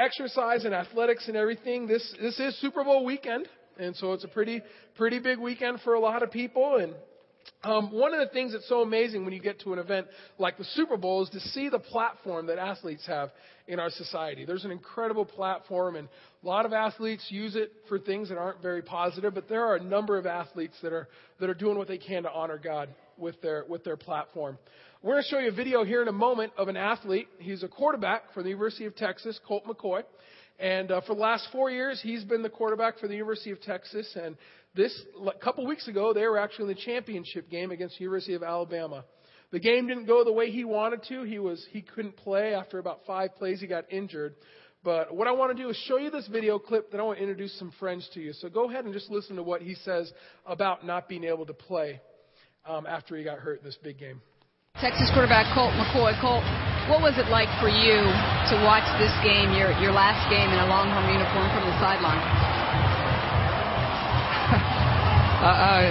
exercise and athletics and everything, this this is Super Bowl weekend, and so it's a pretty pretty big weekend for a lot of people. And um, one of the things that's so amazing when you get to an event like the Super Bowl is to see the platform that athletes have in our society. There's an incredible platform, and a lot of athletes use it for things that aren't very positive. But there are a number of athletes that are that are doing what they can to honor God with their with their platform. We're going to show you a video here in a moment of an athlete. He's a quarterback for the University of Texas, Colt McCoy. And uh, for the last four years, he's been the quarterback for the University of Texas. And this a couple weeks ago, they were actually in the championship game against the University of Alabama. The game didn't go the way he wanted to. He was he couldn't play after about five plays. He got injured. But what I want to do is show you this video clip. Then I want to introduce some friends to you. So go ahead and just listen to what he says about not being able to play um, after he got hurt in this big game. Texas quarterback Colt McCoy. Colt, what was it like for you to watch this game, your your last game in a Longhorn uniform from the sideline? I, I,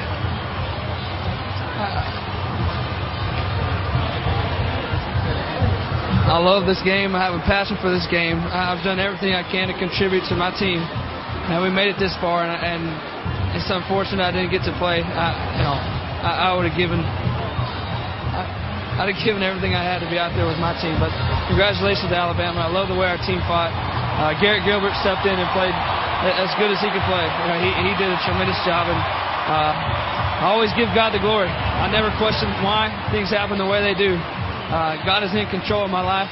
I love this game. I have a passion for this game. I've done everything I can to contribute to my team, and we made it this far. And, and it's unfortunate I didn't get to play. I, you know, I, I would have given I'd have given everything I had to be out there with my team. But congratulations to Alabama. I love the way our team fought. Uh, Garrett Gilbert stepped in and played as good as he could play. You know, he, he did a tremendous job, and uh, I always give God the glory. I never question why things happen the way they do. Uh, God is in control of my life,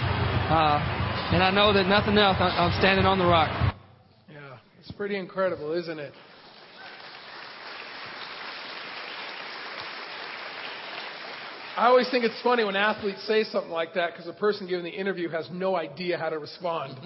uh, and I know that nothing else. I'm standing on the rock. Yeah, it's pretty incredible, isn't it? I always think it's funny when athletes say something like that because the person giving the interview has no idea how to respond.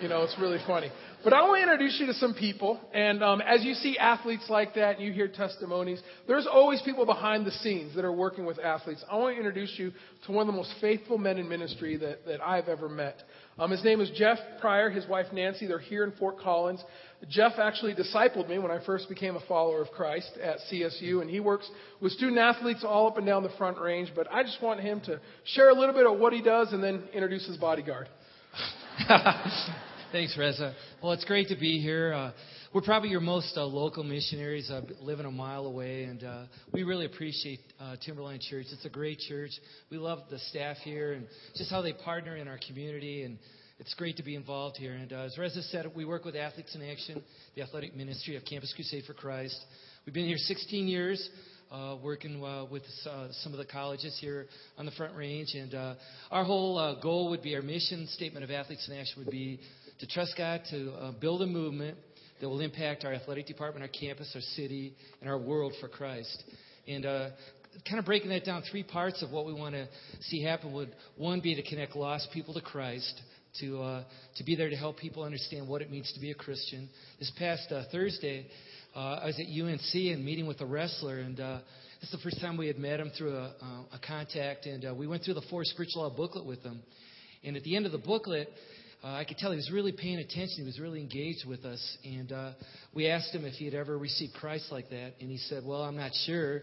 you know, it's really funny. But I want to introduce you to some people. And um, as you see athletes like that and you hear testimonies, there's always people behind the scenes that are working with athletes. I want to introduce you to one of the most faithful men in ministry that, that I've ever met. Um, his name is Jeff Pryor, his wife Nancy. They're here in Fort Collins. Jeff actually discipled me when I first became a follower of Christ at CSU, and he works with student athletes all up and down the front range. But I just want him to share a little bit of what he does and then introduce his bodyguard. Thanks, Reza. Well, it's great to be here. Uh, we're probably your most uh, local missionaries, uh, living a mile away, and uh, we really appreciate uh, Timberline Church. It's a great church. We love the staff here and just how they partner in our community and it's great to be involved here. And uh, as Reza said, we work with Athletes in Action, the athletic ministry of Campus Crusade for Christ. We've been here 16 years. Uh, working uh, with uh, some of the colleges here on the Front Range. And uh, our whole uh, goal would be our mission statement of Athletes in Action would be to trust God to uh, build a movement that will impact our athletic department, our campus, our city, and our world for Christ. And kind of breaking that down, three parts of what we want to see happen would one be to connect lost people to Christ to, uh, to be there to help people understand what it means to be a Christian. This past uh, Thursday, uh, I was at UNC and meeting with a wrestler, and uh, this is the first time we had met him through a, uh, a contact, and uh, we went through the Four Spiritual Law booklet with him. And at the end of the booklet, I could tell he was really paying attention. He was really engaged with us. And uh, we asked him if he had ever received Christ like that. And he said, Well, I'm not sure.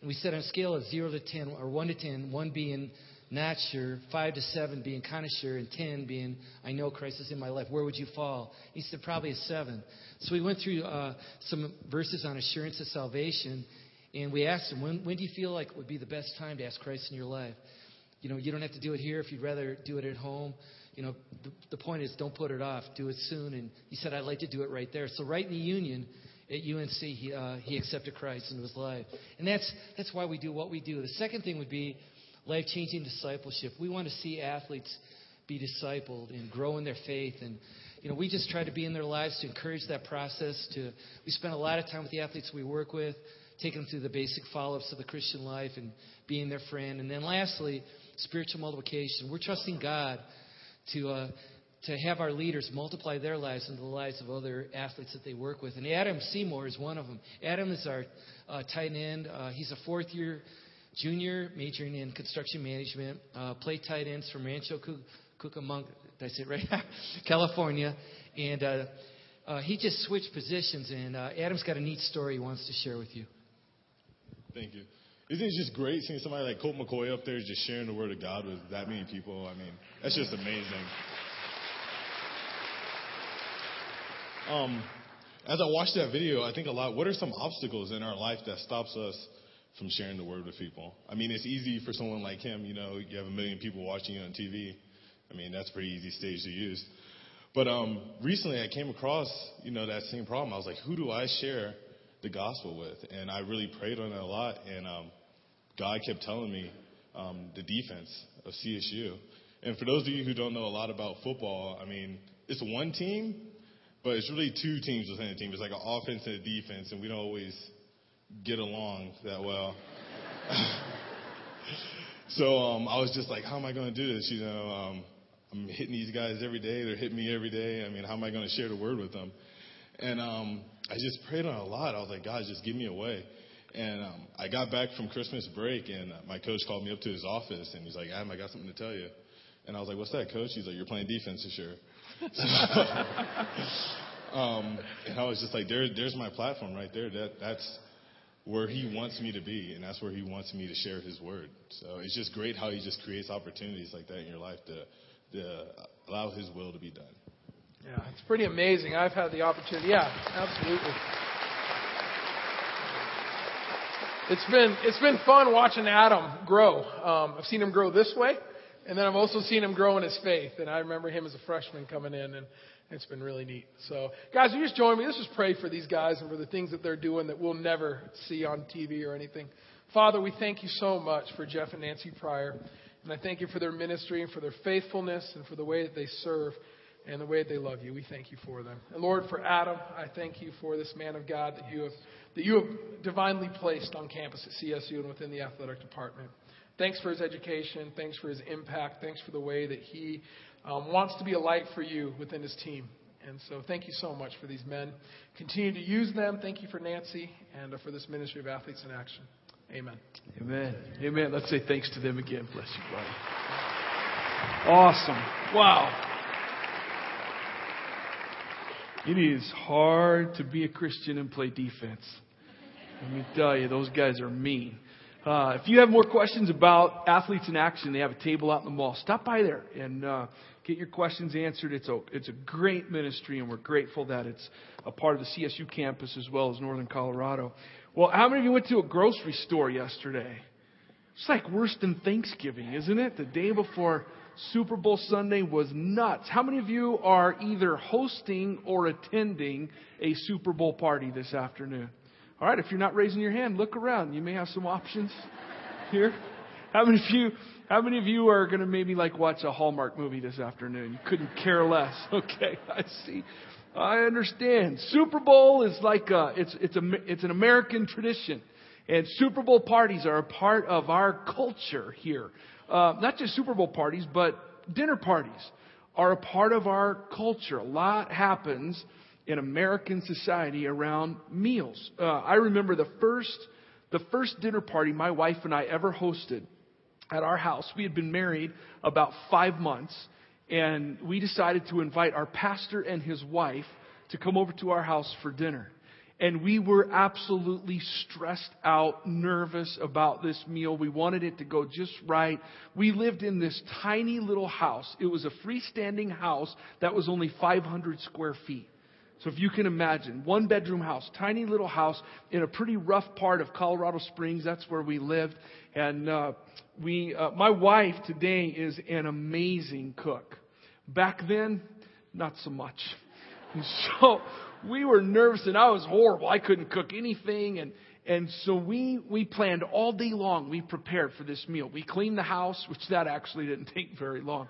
And we said on a scale of 0 to 10, or 1 to 10, 1 being not sure, five to seven being kind of sure, and ten being I know Christ is in my life. Where would you fall? He said probably a seven. So we went through uh, some verses on assurance of salvation, and we asked him when, when do you feel like would be the best time to ask Christ in your life? You know, you don't have to do it here if you'd rather do it at home. You know, the, the point is don't put it off. Do it soon. And he said I'd like to do it right there. So right in the union at UNC, he, uh, he accepted Christ into his life. And that's, that's why we do what we do. The second thing would be life changing discipleship. We want to see athletes be discipled and grow in their faith. And, you know, we just try to be in their lives to encourage that process. To We spend a lot of time with the athletes we work with, taking them through the basic follow ups of the Christian life and being their friend. And then lastly, spiritual multiplication. We're trusting God to. Uh, to have our leaders multiply their lives into the lives of other athletes that they work with. And Adam Seymour is one of them. Adam is our uh, tight end. Uh, he's a fourth year junior, majoring in construction management, uh, played tight ends from Rancho Cucamonga, say it right? California. And uh, uh, he just switched positions, and uh, Adam's got a neat story he wants to share with you. Thank you. Isn't it just great seeing somebody like Colt McCoy up there just sharing the word of God with that many people? I mean, that's just amazing. Um, as I watched that video, I think a lot. What are some obstacles in our life that stops us from sharing the word with people? I mean, it's easy for someone like him. You know, you have a million people watching you on TV. I mean, that's a pretty easy stage to use. But um, recently, I came across you know that same problem. I was like, who do I share the gospel with? And I really prayed on it a lot, and um, God kept telling me um, the defense of CSU. And for those of you who don't know a lot about football, I mean, it's one team, but it's really two teams within a team. It's like an offense and a defense, and we don't always get along that well. so um, I was just like, how am I going to do this? You know, um, I'm hitting these guys every day. They're hitting me every day. I mean, how am I going to share the word with them? And um, I just prayed on a lot. I was like, God, just give me away. And um, I got back from Christmas break, and my coach called me up to his office, and he's like, Adam, I got something to tell you. And I was like, what's that, coach? He's like, you're playing defense this year. So, um, and I was just like, there, there's my platform right there. That, that's where he wants me to be, and that's where he wants me to share his word. So it's just great how he just creates opportunities like that in your life to, to allow his will to be done. Yeah, it's pretty amazing. I've had the opportunity. Yeah, absolutely. It's been it's been fun watching Adam grow. Um, I've seen him grow this way, and then I've also seen him grow in his faith. And I remember him as a freshman coming in, and it's been really neat. So, guys, you just join me. Let's just pray for these guys and for the things that they're doing that we'll never see on TV or anything. Father, we thank you so much for Jeff and Nancy Pryor. And I thank you for their ministry and for their faithfulness and for the way that they serve and the way that they love you. We thank you for them. And Lord, for Adam, I thank you for this man of God that you have that you have divinely placed on campus at CSU and within the athletic department. Thanks for his education. Thanks for his impact. Thanks for the way that he um, wants to be a light for you within his team. And so thank you so much for these men. Continue to use them. Thank you for Nancy and uh, for this ministry of Athletes in Action. Amen. Amen. Amen. Let's say thanks to them again. Bless you, buddy. Awesome. Wow. It is hard to be a Christian and play defense. Let me tell you, those guys are mean. Uh, if you have more questions about athletes in action, they have a table out in the mall. Stop by there and uh, get your questions answered. It's a it's a great ministry, and we're grateful that it's a part of the CSU campus as well as Northern Colorado. Well, how many of you went to a grocery store yesterday? It's like worse than Thanksgiving, isn't it? The day before Super Bowl Sunday was nuts. How many of you are either hosting or attending a Super Bowl party this afternoon? All right, if you're not raising your hand, look around. You may have some options here. How many of you how many of you are going to maybe like watch a Hallmark movie this afternoon? You couldn't care less. Okay, I see. I understand. Super Bowl is like a, it's it's a it's an American tradition. And Super Bowl parties are a part of our culture here uh, not just Super Bowl parties, but dinner parties are a part of our culture. A lot happens in American society around meals. Uh, I remember the first, the first dinner party my wife and I ever hosted at our house. We had been married about five months, and we decided to invite our pastor and his wife to come over to our house for dinner and we were absolutely stressed out, nervous about this meal. We wanted it to go just right. We lived in this tiny little house. It was a freestanding house that was only 500 square feet. So if you can imagine, one bedroom house, tiny little house in a pretty rough part of Colorado Springs. That's where we lived. And uh, we, uh, my wife today is an amazing cook. Back then, not so much. And so we were nervous and I was horrible. I couldn't cook anything and and so we we planned all day long. We prepared for this meal. We cleaned the house, which that actually didn't take very long.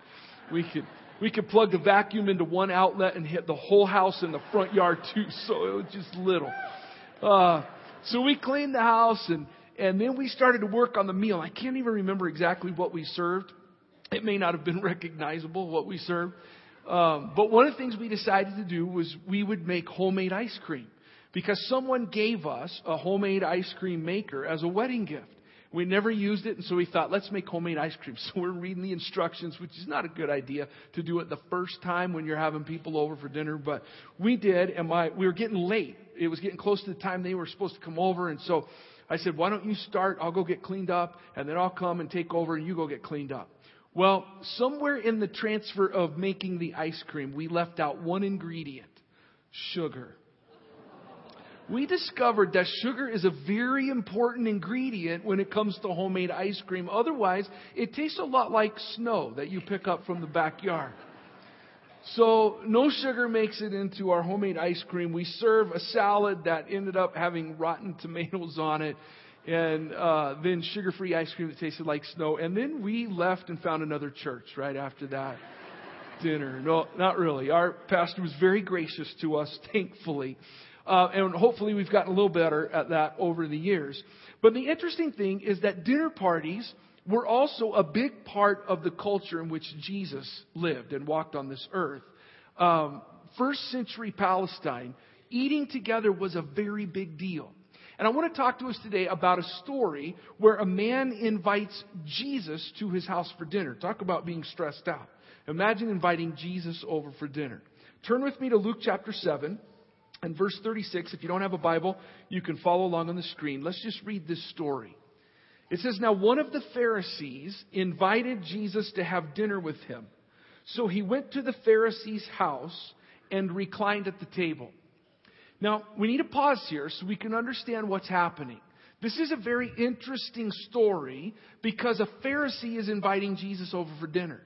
We could we could plug the vacuum into one outlet and hit the whole house in the front yard too. So it was just little. Uh, so we cleaned the house and and then we started to work on the meal. I can't even remember exactly what we served. It may not have been recognizable what we served. Um, but one of the things we decided to do was we would make homemade ice cream because someone gave us a homemade ice cream maker as a wedding gift. We never used it, and so we thought, let's make homemade ice cream. So we're reading the instructions, which is not a good idea to do it the first time when you're having people over for dinner, but we did, and my, we were getting late. It was getting close to the time they were supposed to come over, and so I said, why don't you start? I'll go get cleaned up, and then I'll come and take over, and you go get cleaned up. Well, somewhere in the transfer of making the ice cream, we left out one ingredient sugar. We discovered that sugar is a very important ingredient when it comes to homemade ice cream. Otherwise, it tastes a lot like snow that you pick up from the backyard. So, no sugar makes it into our homemade ice cream. We serve a salad that ended up having rotten tomatoes on it, and uh, then sugar free ice cream that tasted like snow. And then we left and found another church right after that dinner. No, not really. Our pastor was very gracious to us, thankfully. Uh, and hopefully we've gotten a little better at that over the years. But the interesting thing is that dinner parties were also a big part of the culture in which Jesus lived and walked on this earth. Um, first century Palestine, eating together was a very big deal. And I want to talk to us today about a story where a man invites Jesus to his house for dinner. Talk about being stressed out. Imagine inviting Jesus over for dinner. Turn with me to Luke chapter 7 and verse 36. If you don't have a Bible, you can follow along on the screen. Let's just read this story. It says, Now one of the Pharisees invited Jesus to have dinner with him. So he went to the Pharisee's house and reclined at the table. Now, we need to pause here so we can understand what's happening. This is a very interesting story because a Pharisee is inviting Jesus over for dinner.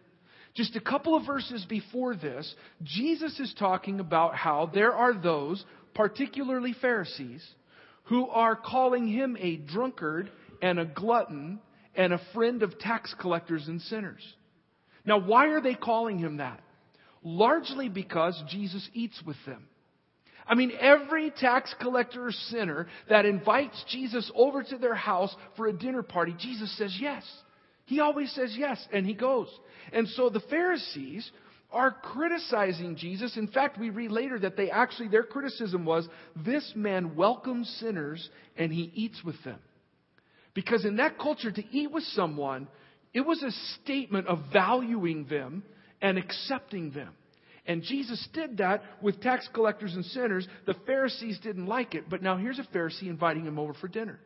Just a couple of verses before this, Jesus is talking about how there are those, particularly Pharisees, who are calling him a drunkard and a glutton and a friend of tax collectors and sinners. Now, why are they calling him that? Largely because Jesus eats with them. I mean, every tax collector or sinner that invites Jesus over to their house for a dinner party, Jesus says yes. He always says yes, and he goes. And so the Pharisees are criticizing Jesus. In fact, we read later that they actually, their criticism was, this man welcomes sinners and he eats with them. Because in that culture, to eat with someone, it was a statement of valuing them and accepting them. And Jesus did that with tax collectors and sinners. The Pharisees didn't like it, but now here's a Pharisee inviting him over for dinner.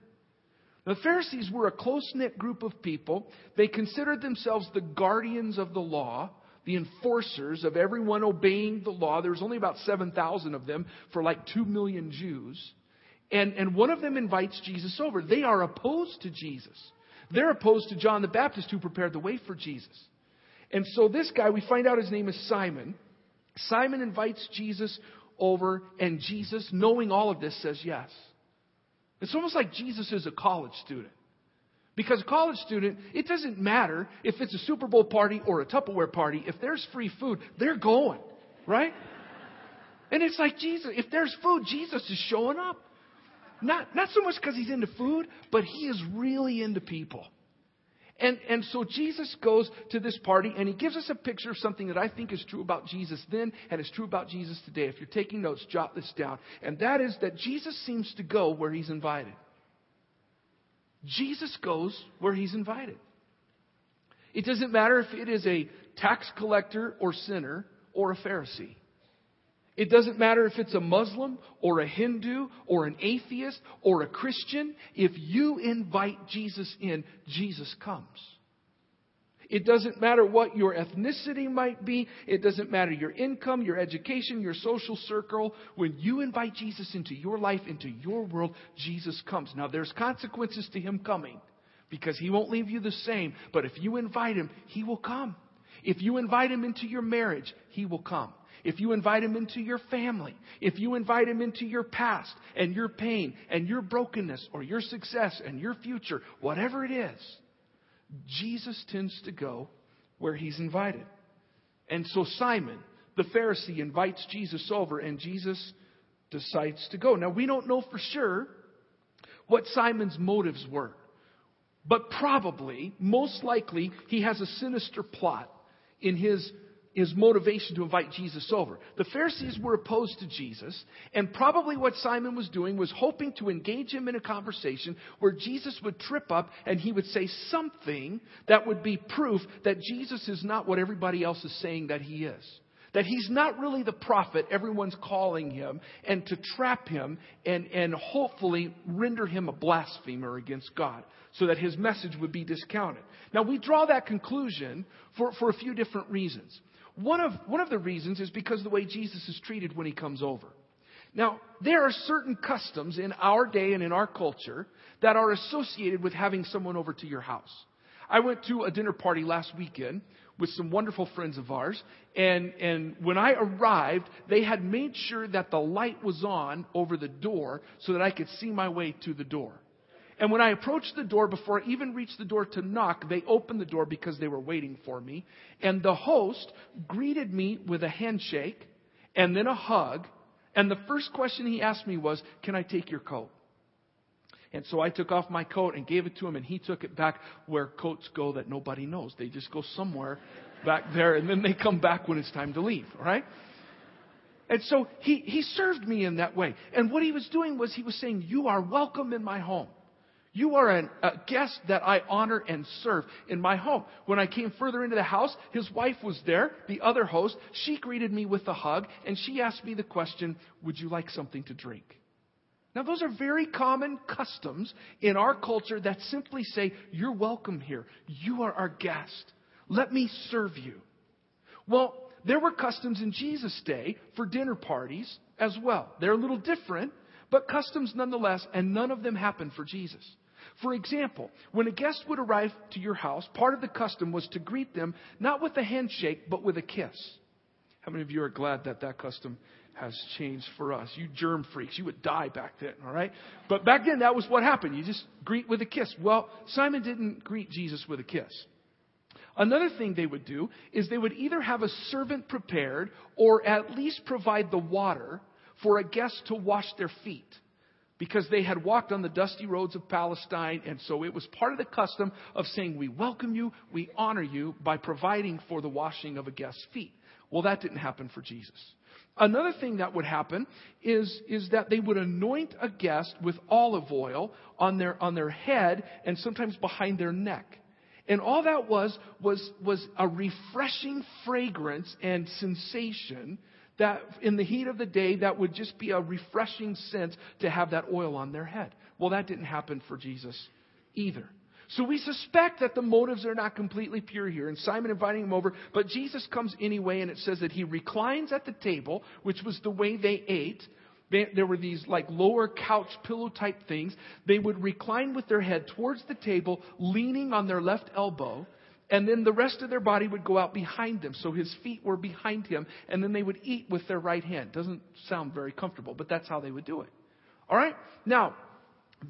The Pharisees were a close knit group of people. They considered themselves the guardians of the law, the enforcers of everyone obeying the law. There was only about 7,000 of them for like 2 million Jews. And, and one of them invites Jesus over. They are opposed to Jesus. They're opposed to John the Baptist who prepared the way for Jesus. And so this guy, we find out his name is Simon. Simon invites Jesus over, and Jesus, knowing all of this, says yes. It's almost like Jesus is a college student. Because a college student, it doesn't matter if it's a Super Bowl party or a Tupperware party. If there's free food, they're going, right? And it's like Jesus, if there's food, Jesus is showing up. Not, not so much because he's into food, but he is really into people. And, and so Jesus goes to this party and he gives us a picture of something that I think is true about Jesus then and is true about Jesus today. If you're taking notes, jot this down. And that is that Jesus seems to go where he's invited. Jesus goes where he's invited. It doesn't matter if it is a tax collector or sinner or a Pharisee. It doesn't matter if it's a Muslim or a Hindu or an atheist or a Christian. If you invite Jesus in, Jesus comes. It doesn't matter what your ethnicity might be. It doesn't matter your income, your education, your social circle. When you invite Jesus into your life, into your world, Jesus comes. Now, there's consequences to him coming because he won't leave you the same. But if you invite him, he will come. If you invite him into your marriage, he will come if you invite him into your family, if you invite him into your past and your pain and your brokenness or your success and your future, whatever it is, Jesus tends to go where he's invited. And so Simon, the Pharisee, invites Jesus over and Jesus decides to go. Now we don't know for sure what Simon's motives were. But probably, most likely, he has a sinister plot in his his motivation to invite Jesus over. The Pharisees were opposed to Jesus, and probably what Simon was doing was hoping to engage him in a conversation where Jesus would trip up and he would say something that would be proof that Jesus is not what everybody else is saying that he is. That he's not really the prophet everyone's calling him, and to trap him and, and hopefully render him a blasphemer against God so that his message would be discounted. Now, we draw that conclusion for, for a few different reasons. One of, one of the reasons is because the way Jesus is treated when he comes over. Now, there are certain customs in our day and in our culture that are associated with having someone over to your house. I went to a dinner party last weekend with some wonderful friends of ours, and, and when I arrived, they had made sure that the light was on over the door so that I could see my way to the door. And when I approached the door, before I even reached the door to knock, they opened the door because they were waiting for me. And the host greeted me with a handshake and then a hug. And the first question he asked me was, Can I take your coat? And so I took off my coat and gave it to him, and he took it back where coats go that nobody knows. They just go somewhere back there, and then they come back when it's time to leave, right? And so he, he served me in that way. And what he was doing was he was saying, You are welcome in my home. You are an, a guest that I honor and serve in my home. When I came further into the house, his wife was there, the other host. She greeted me with a hug, and she asked me the question, Would you like something to drink? Now, those are very common customs in our culture that simply say, You're welcome here. You are our guest. Let me serve you. Well, there were customs in Jesus' day for dinner parties as well. They're a little different, but customs nonetheless, and none of them happened for Jesus. For example, when a guest would arrive to your house, part of the custom was to greet them not with a handshake, but with a kiss. How many of you are glad that that custom has changed for us? You germ freaks, you would die back then, all right? But back then, that was what happened. You just greet with a kiss. Well, Simon didn't greet Jesus with a kiss. Another thing they would do is they would either have a servant prepared or at least provide the water for a guest to wash their feet because they had walked on the dusty roads of Palestine, and so it was part of the custom of saying, We welcome you, we honor you by providing for the washing of a guest's feet. Well, that didn't happen for Jesus. Another thing that would happen is, is that they would anoint a guest with olive oil on their, on their head and sometimes behind their neck. And all that was, was, was a refreshing fragrance and sensation that in the heat of the day, that would just be a refreshing sense to have that oil on their head. Well, that didn't happen for Jesus either. So we suspect that the motives are not completely pure here, and Simon inviting him over, but Jesus comes anyway, and it says that he reclines at the table, which was the way they ate. there were these like lower couch pillow type things. They would recline with their head towards the table, leaning on their left elbow, and then the rest of their body would go out behind them. So his feet were behind him, and then they would eat with their right hand. Doesn't sound very comfortable, but that's how they would do it. All right? Now,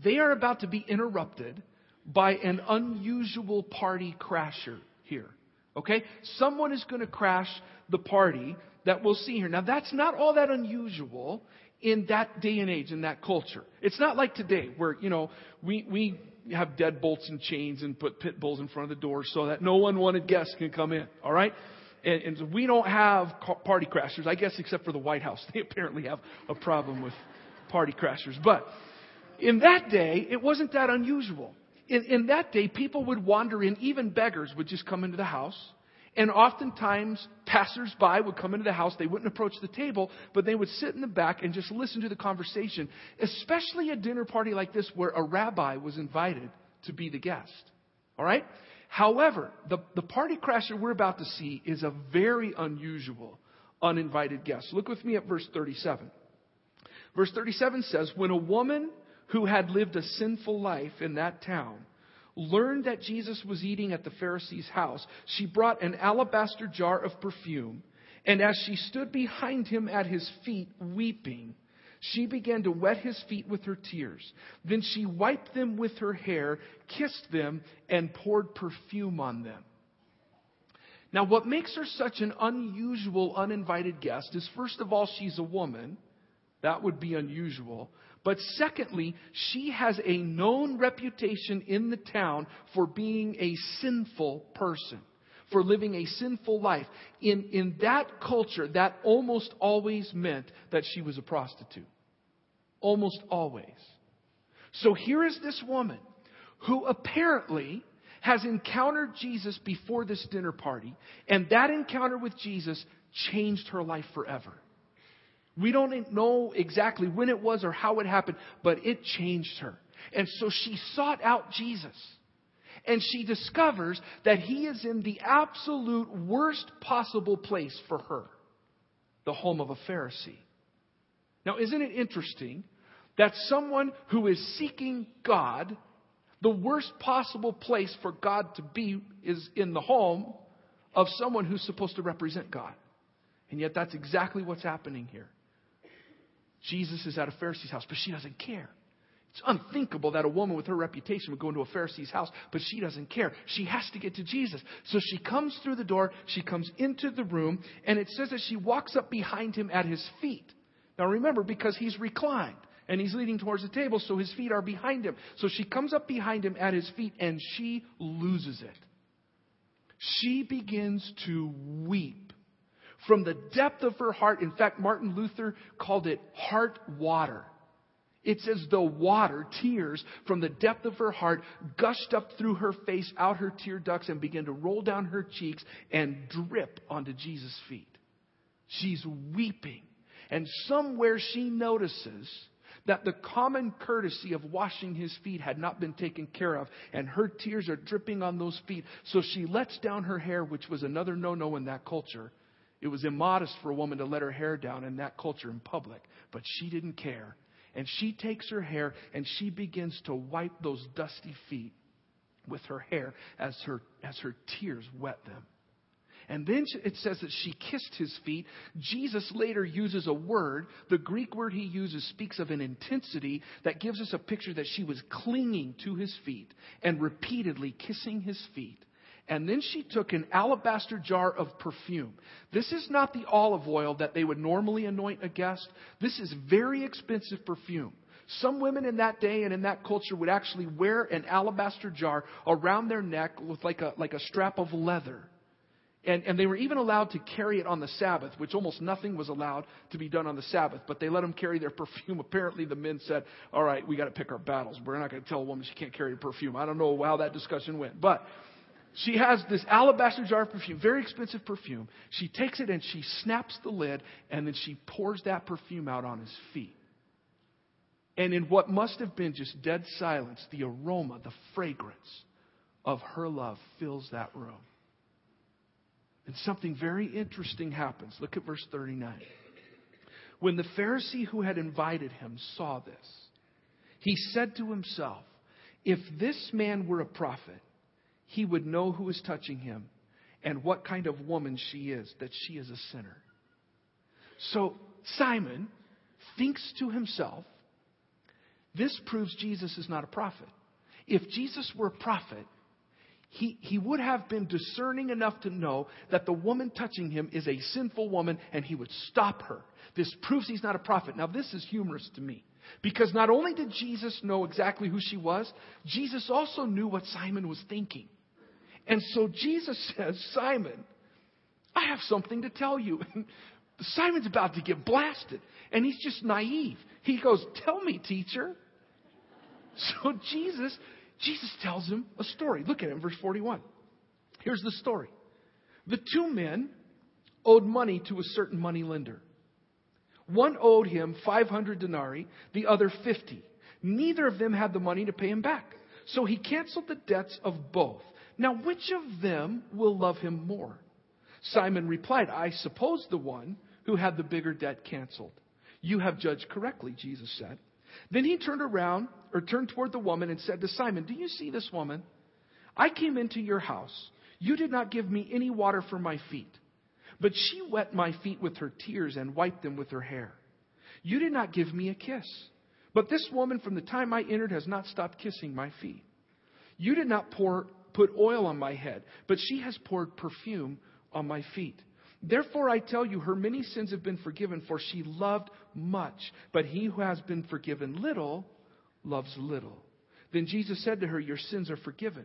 they are about to be interrupted by an unusual party crasher here. Okay? Someone is going to crash the party that we'll see here. Now, that's not all that unusual in that day and age, in that culture. It's not like today where, you know, we, we have deadbolts and chains and put pit bulls in front of the door so that no unwanted guests can come in. All right? And, and we don't have party crashers, I guess, except for the White House. They apparently have a problem with party crashers. But in that day, it wasn't that unusual. In, in that day, people would wander in, even beggars would just come into the house and oftentimes, passersby would come into the house. They wouldn't approach the table, but they would sit in the back and just listen to the conversation, especially a dinner party like this where a rabbi was invited to be the guest. All right? However, the, the party crasher we're about to see is a very unusual, uninvited guest. Look with me at verse 37. Verse 37 says, When a woman who had lived a sinful life in that town learned that Jesus was eating at the Pharisee's house, she brought an alabaster jar of perfume, and as she stood behind him at his feet, weeping, she began to wet his feet with her tears. Then she wiped them with her hair, kissed them, and poured perfume on them. Now, what makes her such an unusual, uninvited guest is first of all, she's a woman. That would be unusual. But secondly, she has a known reputation in the town for being a sinful person, for living a sinful life. In, in that culture, that almost always meant that she was a prostitute. Almost always. So here is this woman who apparently has encountered Jesus before this dinner party, and that encounter with Jesus changed her life forever. We don't know exactly when it was or how it happened, but it changed her. And so she sought out Jesus. And she discovers that he is in the absolute worst possible place for her the home of a Pharisee. Now, isn't it interesting that someone who is seeking God, the worst possible place for God to be is in the home of someone who's supposed to represent God? And yet, that's exactly what's happening here. Jesus is at a Pharisee's house, but she doesn't care. It's unthinkable that a woman with her reputation would go into a Pharisee's house, but she doesn't care. She has to get to Jesus. So she comes through the door, she comes into the room, and it says that she walks up behind him at his feet. Now remember, because he's reclined and he's leaning towards the table, so his feet are behind him. So she comes up behind him at his feet and she loses it. She begins to weep from the depth of her heart. In fact, Martin Luther called it heart water. It's as though water, tears from the depth of her heart, gushed up through her face, out her tear ducts, and began to roll down her cheeks and drip onto Jesus' feet. She's weeping. And somewhere she notices that the common courtesy of washing his feet had not been taken care of, and her tears are dripping on those feet. So she lets down her hair, which was another no no in that culture. It was immodest for a woman to let her hair down in that culture in public, but she didn't care. And she takes her hair and she begins to wipe those dusty feet with her hair as her, as her tears wet them. And then it says that she kissed his feet. Jesus later uses a word. The Greek word he uses speaks of an intensity that gives us a picture that she was clinging to his feet and repeatedly kissing his feet. And then she took an alabaster jar of perfume. This is not the olive oil that they would normally anoint a guest. This is very expensive perfume. Some women in that day and in that culture would actually wear an alabaster jar around their neck with like a, like a strap of leather. And, and they were even allowed to carry it on the Sabbath, which almost nothing was allowed to be done on the Sabbath. But they let them carry their perfume. Apparently, the men said, All right, we got to pick our battles. We're not going to tell a woman she can't carry her perfume. I don't know how that discussion went. But she has this alabaster jar of perfume, very expensive perfume. She takes it and she snaps the lid, and then she pours that perfume out on his feet. And in what must have been just dead silence, the aroma, the fragrance of her love fills that room. And something very interesting happens. Look at verse 39. When the Pharisee who had invited him saw this, he said to himself, If this man were a prophet, he would know who is touching him and what kind of woman she is, that she is a sinner. So Simon thinks to himself, this proves Jesus is not a prophet. If Jesus were a prophet, he, he would have been discerning enough to know that the woman touching him is a sinful woman and he would stop her. This proves he's not a prophet. Now, this is humorous to me because not only did Jesus know exactly who she was, Jesus also knew what Simon was thinking. And so Jesus says, Simon, I have something to tell you. And Simon's about to get blasted. And he's just naive. He goes, Tell me, teacher. So Jesus, Jesus tells him a story. Look at him, verse 41. Here's the story. The two men owed money to a certain money lender. One owed him 500 denarii, the other 50. Neither of them had the money to pay him back. So he canceled the debts of both. Now, which of them will love him more? Simon replied, I suppose the one who had the bigger debt canceled. You have judged correctly, Jesus said. Then he turned around, or turned toward the woman and said to Simon, Do you see this woman? I came into your house. You did not give me any water for my feet, but she wet my feet with her tears and wiped them with her hair. You did not give me a kiss, but this woman from the time I entered has not stopped kissing my feet. You did not pour put oil on my head, but she has poured perfume on my feet. Therefore, I tell you, her many sins have been forgiven, for she loved much. But he who has been forgiven little loves little. Then Jesus said to her, Your sins are forgiven.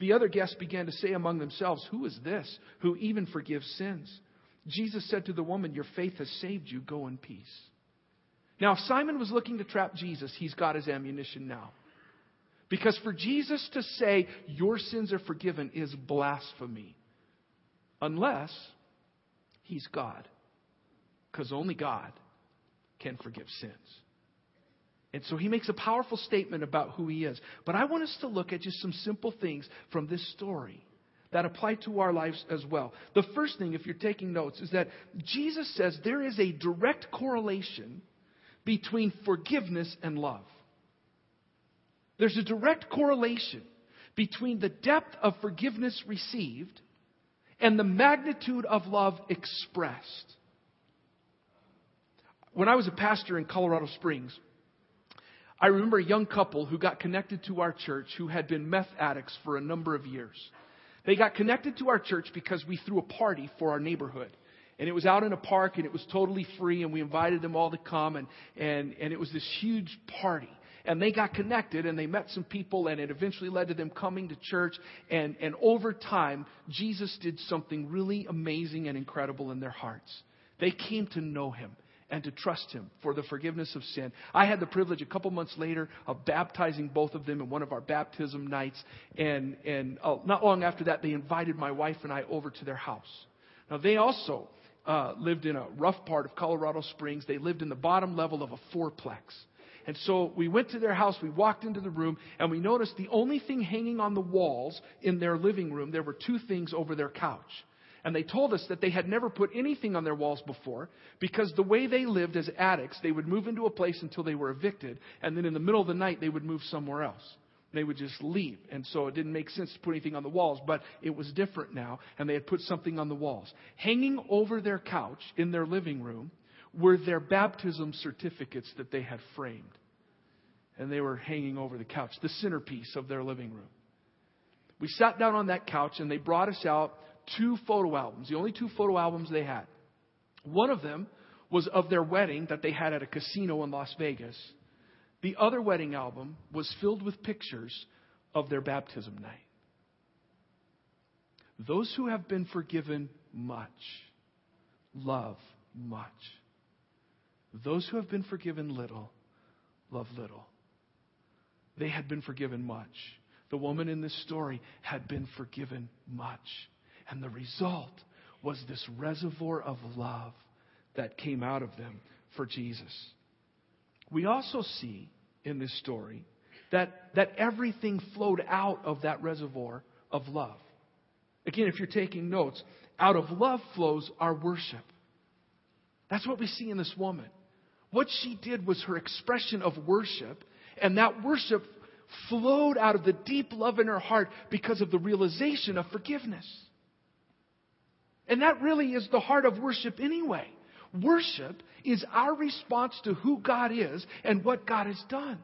The other guests began to say among themselves, Who is this who even forgives sins? Jesus said to the woman, Your faith has saved you. Go in peace. Now, if Simon was looking to trap Jesus, he's got his ammunition now. Because for Jesus to say, Your sins are forgiven, is blasphemy. Unless he's God. Because only God can forgive sins. And so he makes a powerful statement about who he is. But I want us to look at just some simple things from this story that apply to our lives as well. The first thing, if you're taking notes, is that Jesus says there is a direct correlation between forgiveness and love. There's a direct correlation between the depth of forgiveness received and the magnitude of love expressed. When I was a pastor in Colorado Springs, I remember a young couple who got connected to our church who had been meth addicts for a number of years. They got connected to our church because we threw a party for our neighborhood. And it was out in a park and it was totally free and we invited them all to come and, and, and it was this huge party. And they got connected and they met some people and it eventually led to them coming to church. And, and over time, Jesus did something really amazing and incredible in their hearts. They came to know him and to trust Him for the forgiveness of sin. I had the privilege a couple months later of baptizing both of them in one of our baptism nights, and, and uh, not long after that, they invited my wife and I over to their house. Now, they also uh, lived in a rough part of Colorado Springs. They lived in the bottom level of a fourplex. And so we went to their house, we walked into the room, and we noticed the only thing hanging on the walls in their living room, there were two things over their couch. And they told us that they had never put anything on their walls before because the way they lived as addicts, they would move into a place until they were evicted, and then in the middle of the night, they would move somewhere else. They would just leave. And so it didn't make sense to put anything on the walls, but it was different now, and they had put something on the walls. Hanging over their couch in their living room were their baptism certificates that they had framed. And they were hanging over the couch, the centerpiece of their living room. We sat down on that couch, and they brought us out two photo albums, the only two photo albums they had. One of them was of their wedding that they had at a casino in Las Vegas. The other wedding album was filled with pictures of their baptism night. Those who have been forgiven much love much. Those who have been forgiven little love little. They had been forgiven much. The woman in this story had been forgiven much. And the result was this reservoir of love that came out of them for Jesus. We also see in this story that, that everything flowed out of that reservoir of love. Again, if you're taking notes, out of love flows our worship. That's what we see in this woman. What she did was her expression of worship, and that worship flowed out of the deep love in her heart because of the realization of forgiveness. And that really is the heart of worship anyway. Worship is our response to who God is and what God has done.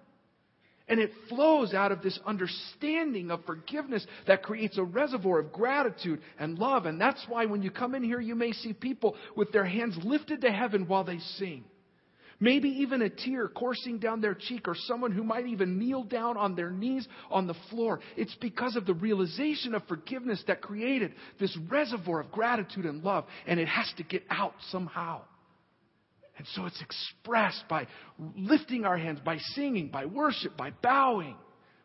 And it flows out of this understanding of forgiveness that creates a reservoir of gratitude and love. And that's why when you come in here, you may see people with their hands lifted to heaven while they sing. Maybe even a tear coursing down their cheek, or someone who might even kneel down on their knees on the floor. It's because of the realization of forgiveness that created this reservoir of gratitude and love, and it has to get out somehow. And so it's expressed by lifting our hands, by singing, by worship, by bowing.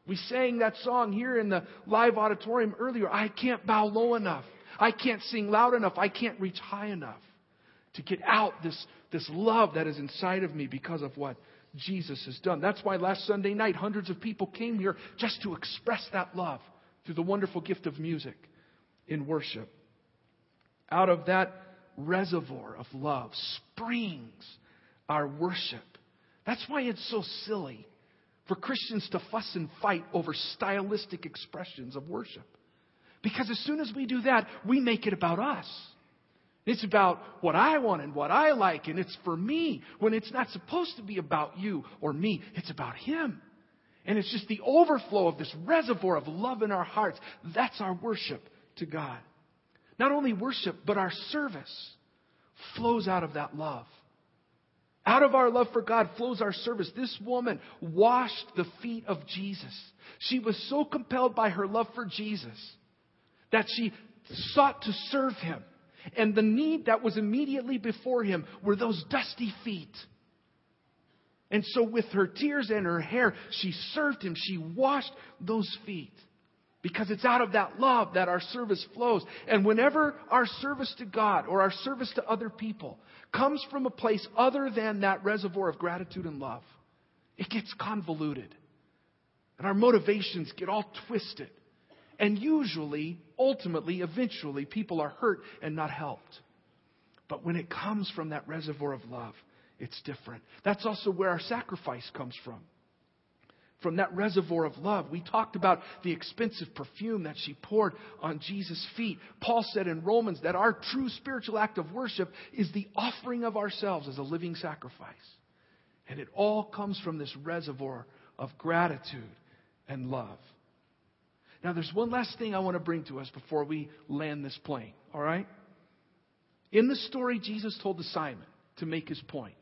We sang that song here in the live auditorium earlier. I can't bow low enough. I can't sing loud enough. I can't reach high enough to get out this, this love that is inside of me because of what Jesus has done. That's why last Sunday night, hundreds of people came here just to express that love through the wonderful gift of music in worship. Out of that reservoir of love springs our worship. That's why it's so silly for Christians to fuss and fight over stylistic expressions of worship. Because as soon as we do that, we make it about us. It's about what I want and what I like, and it's for me when it's not supposed to be about you or me. It's about Him. And it's just the overflow of this reservoir of love in our hearts. That's our worship to God. Not only worship, but our service flows out of that love. Out of our love for God flows our service. This woman washed the feet of Jesus. She was so compelled by her love for Jesus that she sought to serve him. And the need that was immediately before him were those dusty feet. And so, with her tears and her hair, she served him. She washed those feet. Because it's out of that love that our service flows. And whenever our service to God or our service to other people comes from a place other than that reservoir of gratitude and love, it gets convoluted. And our motivations get all twisted. And usually, ultimately, eventually, people are hurt and not helped. But when it comes from that reservoir of love, it's different. That's also where our sacrifice comes from. From that reservoir of love. We talked about the expensive perfume that she poured on Jesus' feet. Paul said in Romans that our true spiritual act of worship is the offering of ourselves as a living sacrifice. And it all comes from this reservoir of gratitude and love. Now, there's one last thing I want to bring to us before we land this plane, all right? In the story Jesus told to Simon to make his point,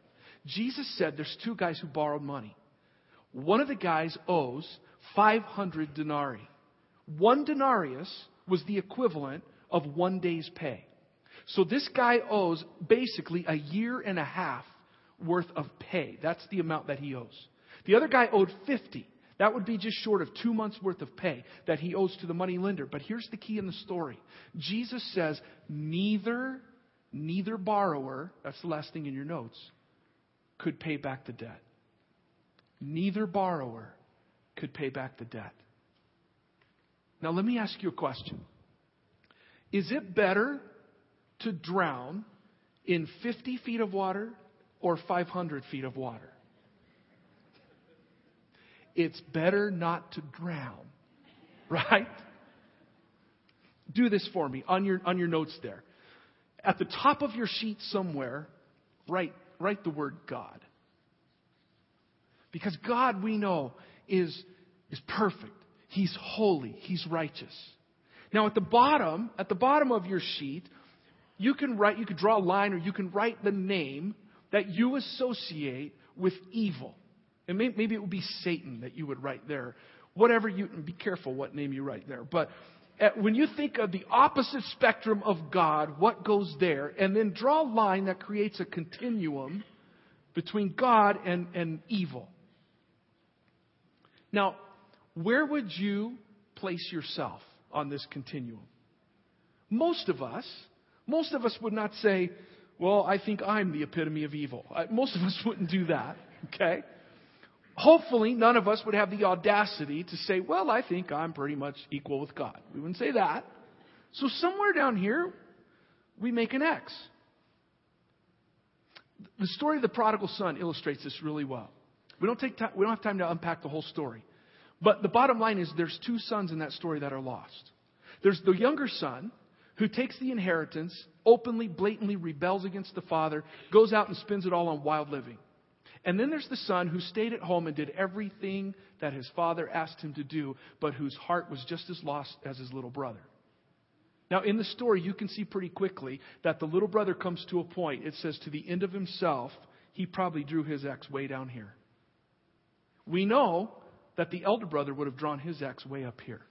Jesus said there's two guys who borrowed money. One of the guys owes 500 denarii. One denarius was the equivalent of one day's pay. So this guy owes basically a year and a half worth of pay. That's the amount that he owes. The other guy owed 50. That would be just short of two months' worth of pay that he owes to the money lender. But here's the key in the story Jesus says, neither, neither borrower, that's the last thing in your notes, could pay back the debt. Neither borrower could pay back the debt. Now, let me ask you a question Is it better to drown in 50 feet of water or 500 feet of water? It's better not to drown. Right? Do this for me on your, on your notes there. At the top of your sheet somewhere, write, write the word God. Because God, we know, is, is perfect. He's holy. He's righteous. Now at the bottom, at the bottom of your sheet, you can write, you can draw a line or you can write the name that you associate with evil. And maybe it would be Satan that you would write there. Whatever you, be careful what name you write there. But when you think of the opposite spectrum of God, what goes there? And then draw a line that creates a continuum between God and, and evil. Now, where would you place yourself on this continuum? Most of us, most of us would not say, well, I think I'm the epitome of evil. Most of us wouldn't do that, okay? Hopefully none of us would have the audacity to say, well, I think I'm pretty much equal with God. We wouldn't say that. So somewhere down here, we make an X. The story of the prodigal son illustrates this really well. We don't, take time, we don't have time to unpack the whole story. But the bottom line is there's two sons in that story that are lost. There's the younger son who takes the inheritance, openly, blatantly rebels against the father, goes out and spends it all on wild living. And then there's the son who stayed at home and did everything that his father asked him to do, but whose heart was just as lost as his little brother. Now, in the story, you can see pretty quickly that the little brother comes to a point. It says, to the end of himself, he probably drew his X way down here. We know that the elder brother would have drawn his X way up here.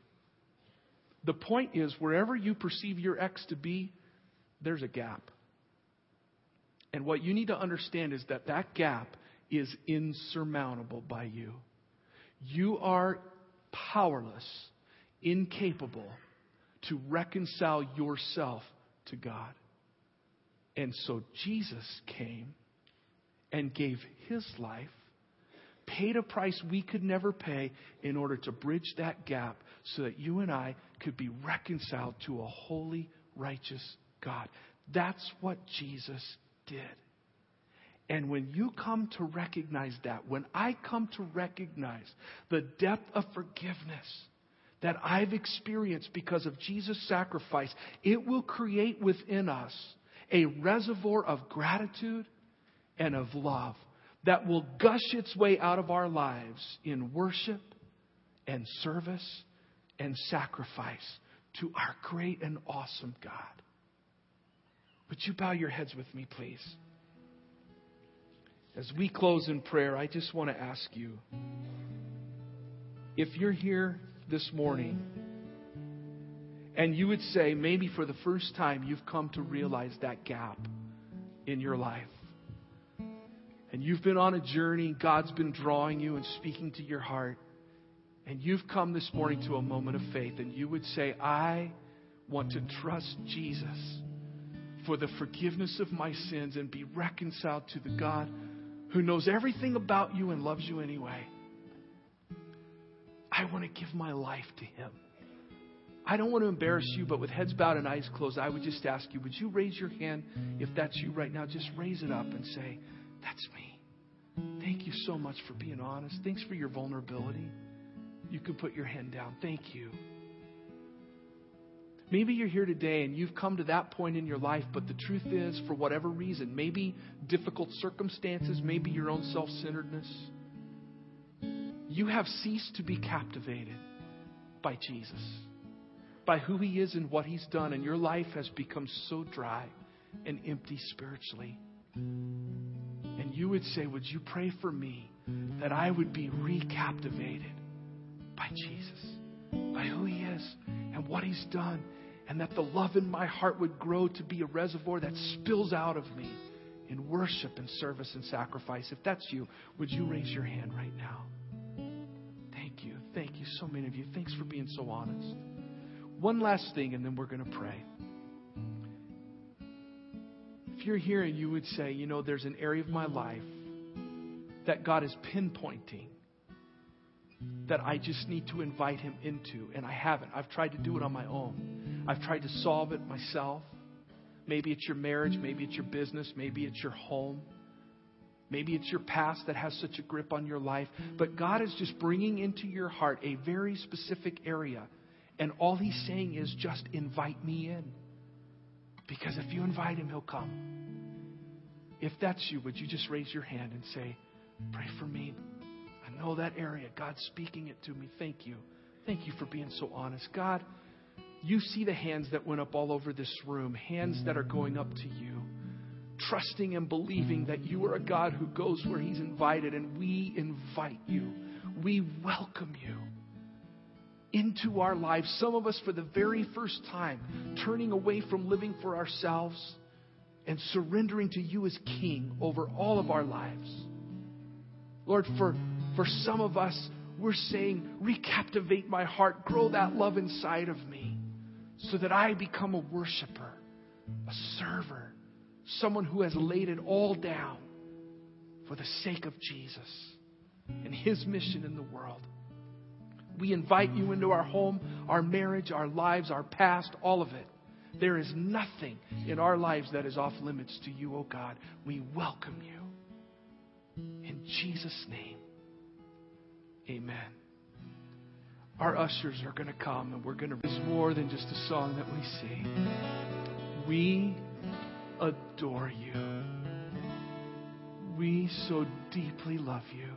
The point is, wherever you perceive your X to be, there's a gap. And what you need to understand is that that gap is insurmountable by you. You are powerless, incapable to reconcile yourself to God. And so Jesus came and gave his life, paid a price we could never pay in order to bridge that gap so that you and I could be reconciled to a holy, righteous God. That's what Jesus did. And when you come to recognize that, when I come to recognize the depth of forgiveness that I've experienced because of Jesus' sacrifice, it will create within us a reservoir of gratitude and of love that will gush its way out of our lives in worship and service and sacrifice to our great and awesome God. Would you bow your heads with me, please? As we close in prayer, I just want to ask you if you're here this morning and you would say, maybe for the first time, you've come to realize that gap in your life. And you've been on a journey, God's been drawing you and speaking to your heart. And you've come this morning to a moment of faith, and you would say, I want to trust Jesus for the forgiveness of my sins and be reconciled to the God who knows everything about you and loves you anyway. I want to give my life to him. I don't want to embarrass you, but with heads bowed and eyes closed, I would just ask you, would you raise your hand if that's you right now? Just raise it up and say, That's me. Thank you so much for being honest. Thanks for your vulnerability. You can put your hand down. Thank you. Maybe you're here today and you've come to that point in your life, but the truth is, for whatever reason, maybe difficult circumstances, maybe your own self centeredness, you have ceased to be captivated by Jesus, by who He is and what He's done, and your life has become so dry and empty spiritually. And you would say, Would you pray for me that I would be recaptivated by Jesus, by who He is and what He's done, and that the love in my heart would grow to be a reservoir that spills out of me in worship and service and sacrifice? If that's you, would you raise your hand right now? Thank you. Thank you, so many of you. Thanks for being so honest. One last thing, and then we're going to pray if you're here and you would say, you know, there's an area of my life that God is pinpointing that I just need to invite Him into, and I haven't. I've tried to do it on my own. I've tried to solve it myself. Maybe it's your marriage, maybe it's your business, maybe it's your home. Maybe it's your past that has such a grip on your life. But God is just bringing into your heart a very specific area. And all He's saying is just invite me in. Because if you invite him, he'll come. If that's you, would you just raise your hand and say, Pray for me? I know that area. God's speaking it to me. Thank you. Thank you for being so honest. God, you see the hands that went up all over this room, hands that are going up to you, trusting and believing that you are a God who goes where He's invited, and we invite you. We welcome you into our lives. Some of us, for the very first time, turning away from living for ourselves and surrendering to you as King over all of our lives. Lord, for, for some of us, we're saying, recaptivate my heart, grow that love inside of me so that I become a worshiper, a server, someone who has laid it all down for the sake of Jesus and his mission in the world. We invite you into our home, our marriage, our lives, our past, all of it. There is nothing in our lives that is off limits to you, oh God. We welcome you. In Jesus' name, amen. Our ushers are going to come and we're going to. It's more than just a song that we sing. We adore you. We so deeply love you.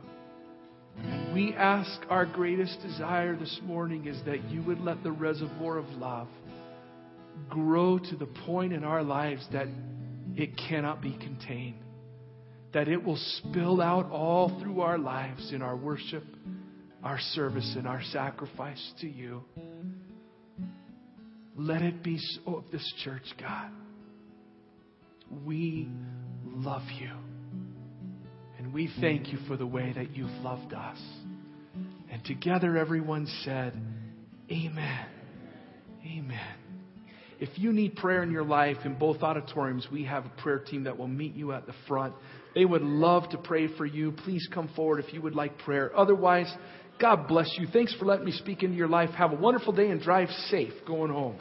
And we ask our greatest desire this morning is that you would let the reservoir of love grow to the point in our lives that it cannot be contained. That it will spill out all through our lives in our worship, our service, and our sacrifice to you. Let it be so of this church, God. We love you. And we thank you for the way that you've loved us. And together, everyone said, Amen. Amen. If you need prayer in your life in both auditoriums, we have a prayer team that will meet you at the front. They would love to pray for you. Please come forward if you would like prayer. Otherwise, God bless you. Thanks for letting me speak into your life. Have a wonderful day and drive safe going home.